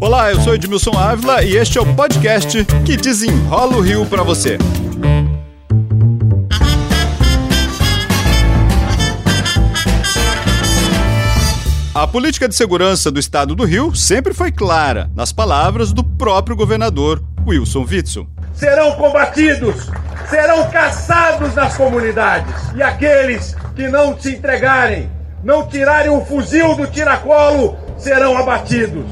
Olá, eu sou Edmilson Ávila e este é o podcast que desenrola o Rio para você. A política de segurança do estado do Rio sempre foi clara, nas palavras do próprio governador Wilson Witzel. Serão combatidos, serão caçados nas comunidades. E aqueles que não se entregarem, não tirarem o fuzil do tiracolo, serão abatidos.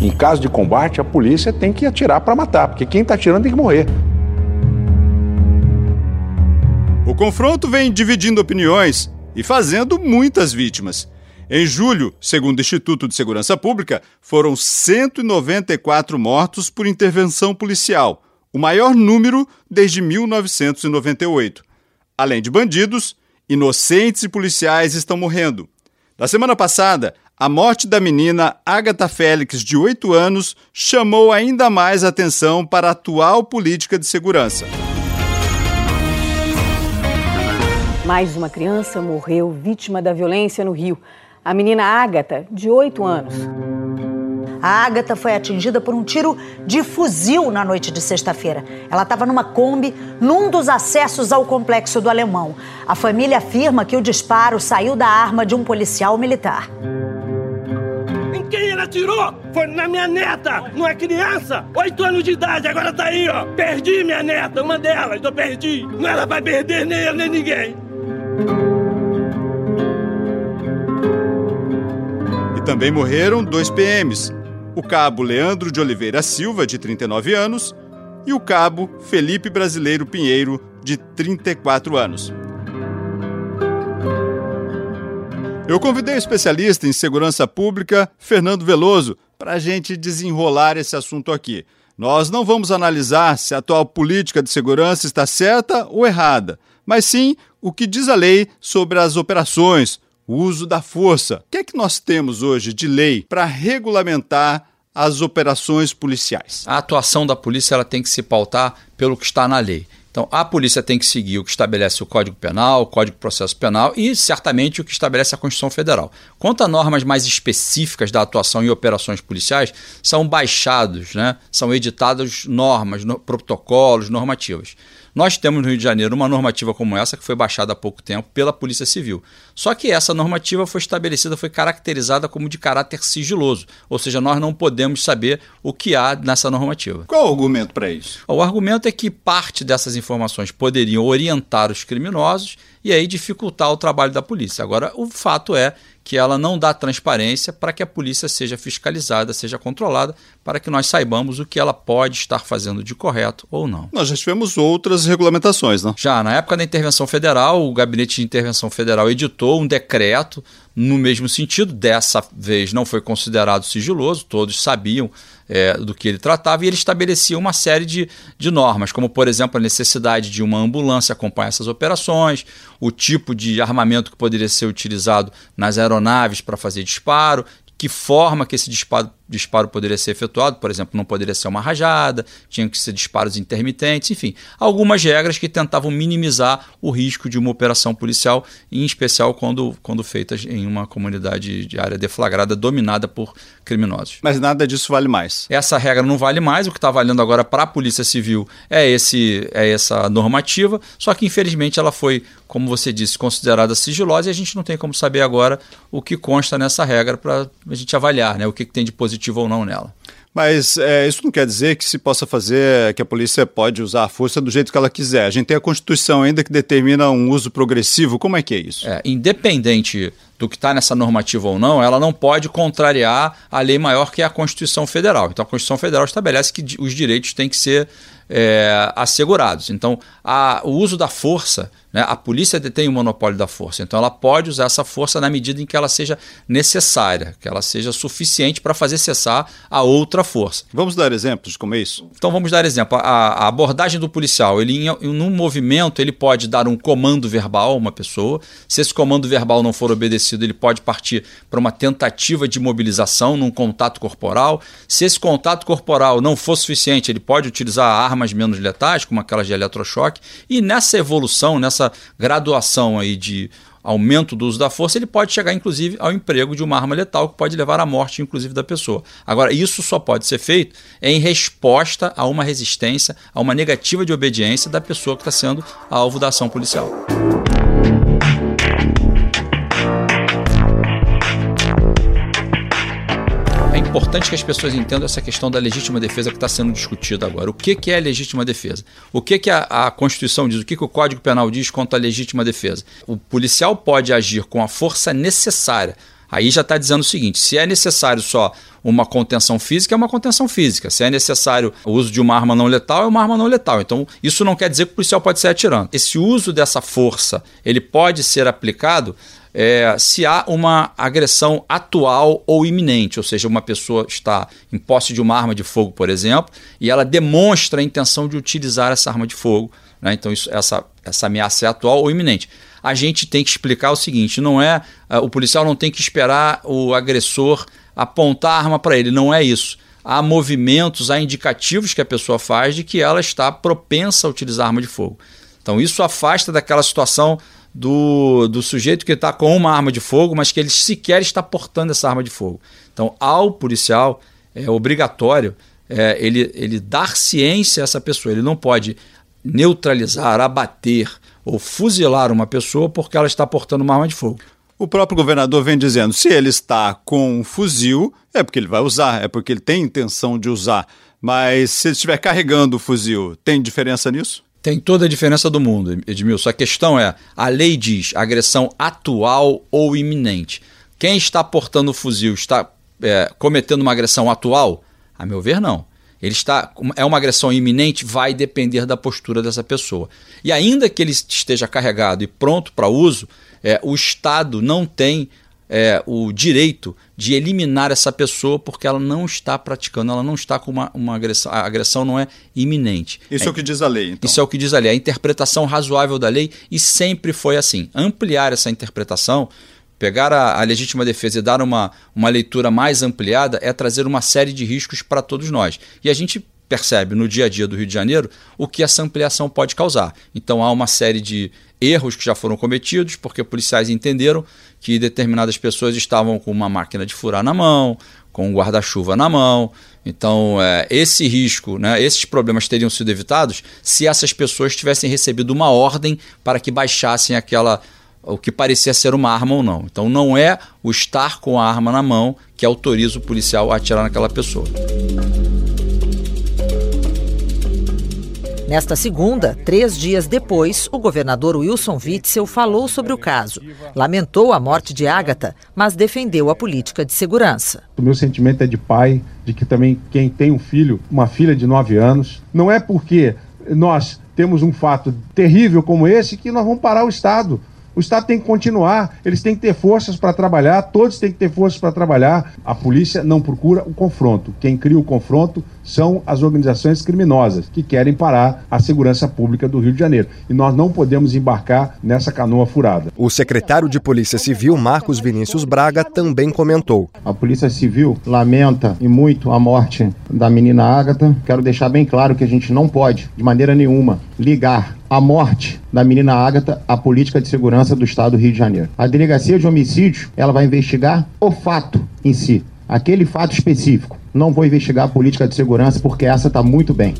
Em caso de combate, a polícia tem que atirar para matar, porque quem está atirando tem que morrer. O confronto vem dividindo opiniões e fazendo muitas vítimas. Em julho, segundo o Instituto de Segurança Pública, foram 194 mortos por intervenção policial, o maior número desde 1998. Além de bandidos, inocentes e policiais estão morrendo. Na semana passada, a morte da menina Agatha Félix, de 8 anos, chamou ainda mais atenção para a atual política de segurança. Mais uma criança morreu vítima da violência no Rio. A menina Ágata, de 8 anos. A Ágata foi atingida por um tiro de fuzil na noite de sexta-feira. Ela estava numa Kombi, num dos acessos ao complexo do Alemão. A família afirma que o disparo saiu da arma de um policial militar. Em quem ela atirou? Foi na minha neta, não é criança? Oito anos de idade, agora tá aí, ó. Perdi minha neta, uma delas, eu perdi. Não ela vai perder nem eu, nem ninguém. E também morreram dois PMs: o cabo Leandro de Oliveira Silva, de 39 anos, e o cabo Felipe Brasileiro Pinheiro, de 34 anos. Eu convidei o especialista em segurança pública, Fernando Veloso, para a gente desenrolar esse assunto aqui. Nós não vamos analisar se a atual política de segurança está certa ou errada, mas sim o que diz a lei sobre as operações, o uso da força. O que é que nós temos hoje de lei para regulamentar as operações policiais? A atuação da polícia ela tem que se pautar pelo que está na lei. Então, a polícia tem que seguir o que estabelece o Código Penal, o Código de Processo Penal e, certamente, o que estabelece a Constituição Federal. Quanto a normas mais específicas da atuação em operações policiais, são baixados, né? são editadas normas, no, protocolos, normativas. Nós temos no Rio de Janeiro uma normativa como essa, que foi baixada há pouco tempo pela Polícia Civil. Só que essa normativa foi estabelecida, foi caracterizada como de caráter sigiloso, ou seja, nós não podemos saber o que há nessa normativa. Qual o argumento para isso? O argumento é que parte dessas informações poderiam orientar os criminosos e aí dificultar o trabalho da polícia. Agora, o fato é que ela não dá transparência para que a polícia seja fiscalizada, seja controlada, para que nós saibamos o que ela pode estar fazendo de correto ou não. Nós já tivemos outras regulamentações, não? Já, na época da intervenção federal, o Gabinete de Intervenção Federal editou um decreto no mesmo sentido, dessa vez não foi considerado sigiloso, todos sabiam é, do que ele tratava, e ele estabelecia uma série de, de normas, como, por exemplo, a necessidade de uma ambulância acompanhar essas operações, o tipo de armamento que poderia ser utilizado nas aeronaves para fazer disparo, que forma que esse disparo, disparo poderia ser efetuado, por exemplo, não poderia ser uma rajada, tinham que ser disparos intermitentes, enfim, algumas regras que tentavam minimizar o risco de uma operação policial, em especial quando, quando feitas em uma comunidade de área deflagrada dominada por criminosos. Mas nada disso vale mais. Essa regra não vale mais, o que está valendo agora para a Polícia Civil é, esse, é essa normativa, só que infelizmente ela foi, como você disse, considerada sigilosa e a gente não tem como saber agora o que consta nessa regra para a gente avaliar né, o que, que tem de positivo ou não nela. Mas é, isso não quer dizer que se possa fazer, que a polícia pode usar a força do jeito que ela quiser. A gente tem a Constituição ainda que determina um uso progressivo. Como é que é isso? É, independente do que está nessa normativa ou não, ela não pode contrariar a lei maior que é a Constituição Federal. Então a Constituição Federal estabelece que os direitos têm que ser é, assegurados. Então a, o uso da força, né, a polícia detém o monopólio da força, então ela pode usar essa força na medida em que ela seja necessária, que ela seja suficiente para fazer cessar a outra força. Vamos dar exemplos de como é isso? Então vamos dar exemplo. A, a abordagem do policial, ele em, em um movimento ele pode dar um comando verbal a uma pessoa. Se esse comando verbal não for obedecido, ele pode partir para uma tentativa de mobilização num contato corporal. Se esse contato corporal não for suficiente, ele pode utilizar armas menos letais, como aquelas de eletrochoque. E nessa evolução, nessa graduação aí de aumento do uso da força, ele pode chegar, inclusive, ao emprego de uma arma letal que pode levar à morte, inclusive, da pessoa. Agora, isso só pode ser feito em resposta a uma resistência, a uma negativa de obediência da pessoa que está sendo alvo da ação policial. Importante que as pessoas entendam essa questão da legítima defesa que está sendo discutida agora. O que, que é legítima defesa? O que, que a, a Constituição diz? O que, que o Código Penal diz quanto à legítima defesa? O policial pode agir com a força necessária. Aí já está dizendo o seguinte: se é necessário só uma contenção física, é uma contenção física. Se é necessário o uso de uma arma não letal, é uma arma não letal. Então, isso não quer dizer que o policial pode ser atirando. Esse uso dessa força, ele pode ser aplicado é, se há uma agressão atual ou iminente, ou seja, uma pessoa está em posse de uma arma de fogo, por exemplo, e ela demonstra a intenção de utilizar essa arma de fogo. Né? Então, isso, essa, essa ameaça é atual ou iminente. A gente tem que explicar o seguinte: não é uh, o policial não tem que esperar o agressor apontar a arma para ele, não é isso há movimentos, há indicativos que a pessoa faz de que ela está propensa a utilizar arma de fogo. Então isso afasta daquela situação do, do sujeito que está com uma arma de fogo, mas que ele sequer está portando essa arma de fogo. Então, ao policial, é obrigatório é, ele, ele dar ciência a essa pessoa. Ele não pode neutralizar, abater ou fuzilar uma pessoa porque ela está portando uma arma de fogo. O próprio governador vem dizendo: se ele está com um fuzil, é porque ele vai usar, é porque ele tem intenção de usar. Mas se ele estiver carregando o fuzil, tem diferença nisso? Tem toda a diferença do mundo, Edmilson. A questão é: a lei diz agressão atual ou iminente. Quem está portando o fuzil está é, cometendo uma agressão atual? A meu ver, não. Ele está é uma agressão iminente, vai depender da postura dessa pessoa. E ainda que ele esteja carregado e pronto para uso, é, o Estado não tem é, o direito de eliminar essa pessoa porque ela não está praticando, ela não está com uma, uma agressão, a agressão não é iminente. Isso é, é o que diz a lei. Então. Isso é o que diz a lei, a interpretação razoável da lei e sempre foi assim. Ampliar essa interpretação, pegar a, a legítima defesa e dar uma, uma leitura mais ampliada é trazer uma série de riscos para todos nós. E a gente percebe no dia a dia do Rio de Janeiro o que essa ampliação pode causar. Então há uma série de erros que já foram cometidos, porque policiais entenderam que determinadas pessoas estavam com uma máquina de furar na mão, com um guarda-chuva na mão. Então, é, esse risco, né, esses problemas teriam sido evitados se essas pessoas tivessem recebido uma ordem para que baixassem aquela o que parecia ser uma arma ou não. Então, não é o estar com a arma na mão que autoriza o policial a atirar naquela pessoa. Nesta segunda, três dias depois, o governador Wilson Witzel falou sobre o caso. Lamentou a morte de Ágata, mas defendeu a política de segurança. O meu sentimento é de pai, de que também quem tem um filho, uma filha de nove anos, não é porque nós temos um fato terrível como esse que nós vamos parar o Estado. O Estado tem que continuar, eles têm que ter forças para trabalhar, todos têm que ter forças para trabalhar. A polícia não procura o confronto. Quem cria o confronto são as organizações criminosas que querem parar a segurança pública do Rio de Janeiro. E nós não podemos embarcar nessa canoa furada. O secretário de Polícia Civil, Marcos Vinícius Braga, também comentou. A Polícia Civil lamenta e muito a morte da menina Ágata. Quero deixar bem claro que a gente não pode, de maneira nenhuma, ligar a morte da menina Ágata à política de segurança do Estado do Rio de Janeiro. A delegacia de homicídio, ela vai investigar o fato em si, aquele fato específico. Não vou investigar a política de segurança porque essa está muito bem.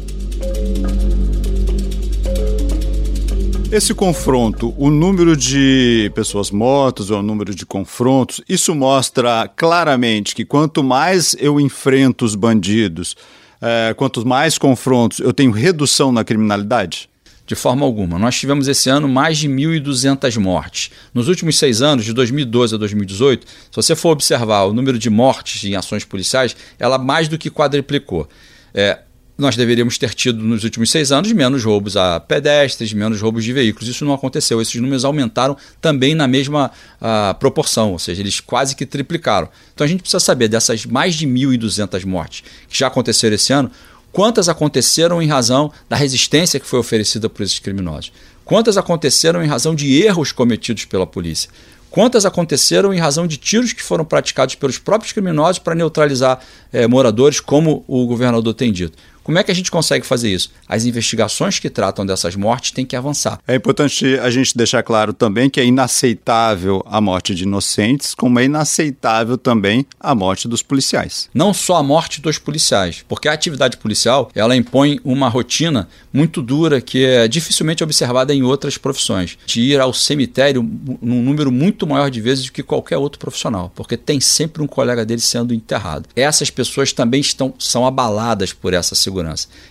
Esse confronto, o número de pessoas mortas ou o número de confrontos, isso mostra claramente que quanto mais eu enfrento os bandidos, é, quanto mais confrontos, eu tenho redução na criminalidade? De forma alguma. Nós tivemos esse ano mais de 1.200 mortes. Nos últimos seis anos, de 2012 a 2018, se você for observar o número de mortes em ações policiais, ela mais do que quadriplicou. É, nós deveríamos ter tido nos últimos seis anos menos roubos a pedestres, menos roubos de veículos. Isso não aconteceu. Esses números aumentaram também na mesma uh, proporção, ou seja, eles quase que triplicaram. Então a gente precisa saber dessas mais de 1.200 mortes que já aconteceram esse ano, Quantas aconteceram em razão da resistência que foi oferecida por esses criminosos? Quantas aconteceram em razão de erros cometidos pela polícia? Quantas aconteceram em razão de tiros que foram praticados pelos próprios criminosos para neutralizar eh, moradores, como o governador tem dito? Como é que a gente consegue fazer isso? As investigações que tratam dessas mortes têm que avançar. É importante a gente deixar claro também que é inaceitável a morte de inocentes, como é inaceitável também a morte dos policiais. Não só a morte dos policiais, porque a atividade policial ela impõe uma rotina muito dura que é dificilmente observada em outras profissões, de ir ao cemitério num número muito maior de vezes do que qualquer outro profissional, porque tem sempre um colega dele sendo enterrado. Essas pessoas também estão são abaladas por essa segurança.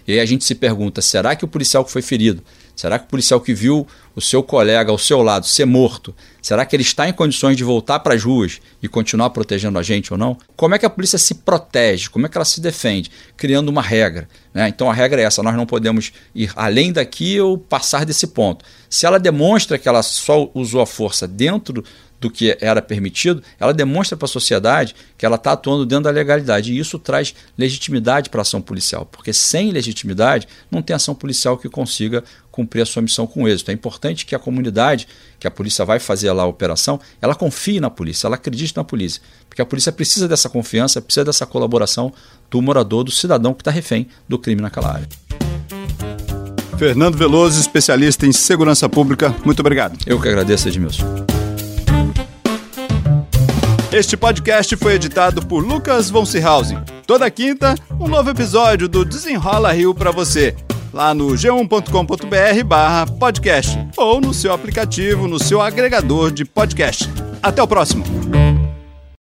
E aí a gente se pergunta: será que o policial que foi ferido Será que o policial que viu o seu colega ao seu lado ser morto, será que ele está em condições de voltar para as ruas e continuar protegendo a gente ou não? Como é que a polícia se protege? Como é que ela se defende? Criando uma regra. Né? Então a regra é essa: nós não podemos ir além daqui ou passar desse ponto. Se ela demonstra que ela só usou a força dentro do que era permitido, ela demonstra para a sociedade que ela está atuando dentro da legalidade. E isso traz legitimidade para a ação policial, porque sem legitimidade não tem ação policial que consiga cumprir a sua missão com êxito. É importante que a comunidade, que a polícia vai fazer lá a operação, ela confie na polícia, ela acredite na polícia. Porque a polícia precisa dessa confiança, precisa dessa colaboração do morador, do cidadão que está refém do crime naquela área. Fernando Veloso, especialista em segurança pública, muito obrigado. Eu que agradeço, Edmilson. Este podcast foi editado por Lucas von Seehausen. Toda quinta, um novo episódio do Desenrola Rio para você lá no g1.com.br barra podcast ou no seu aplicativo, no seu agregador de podcast. Até o próximo!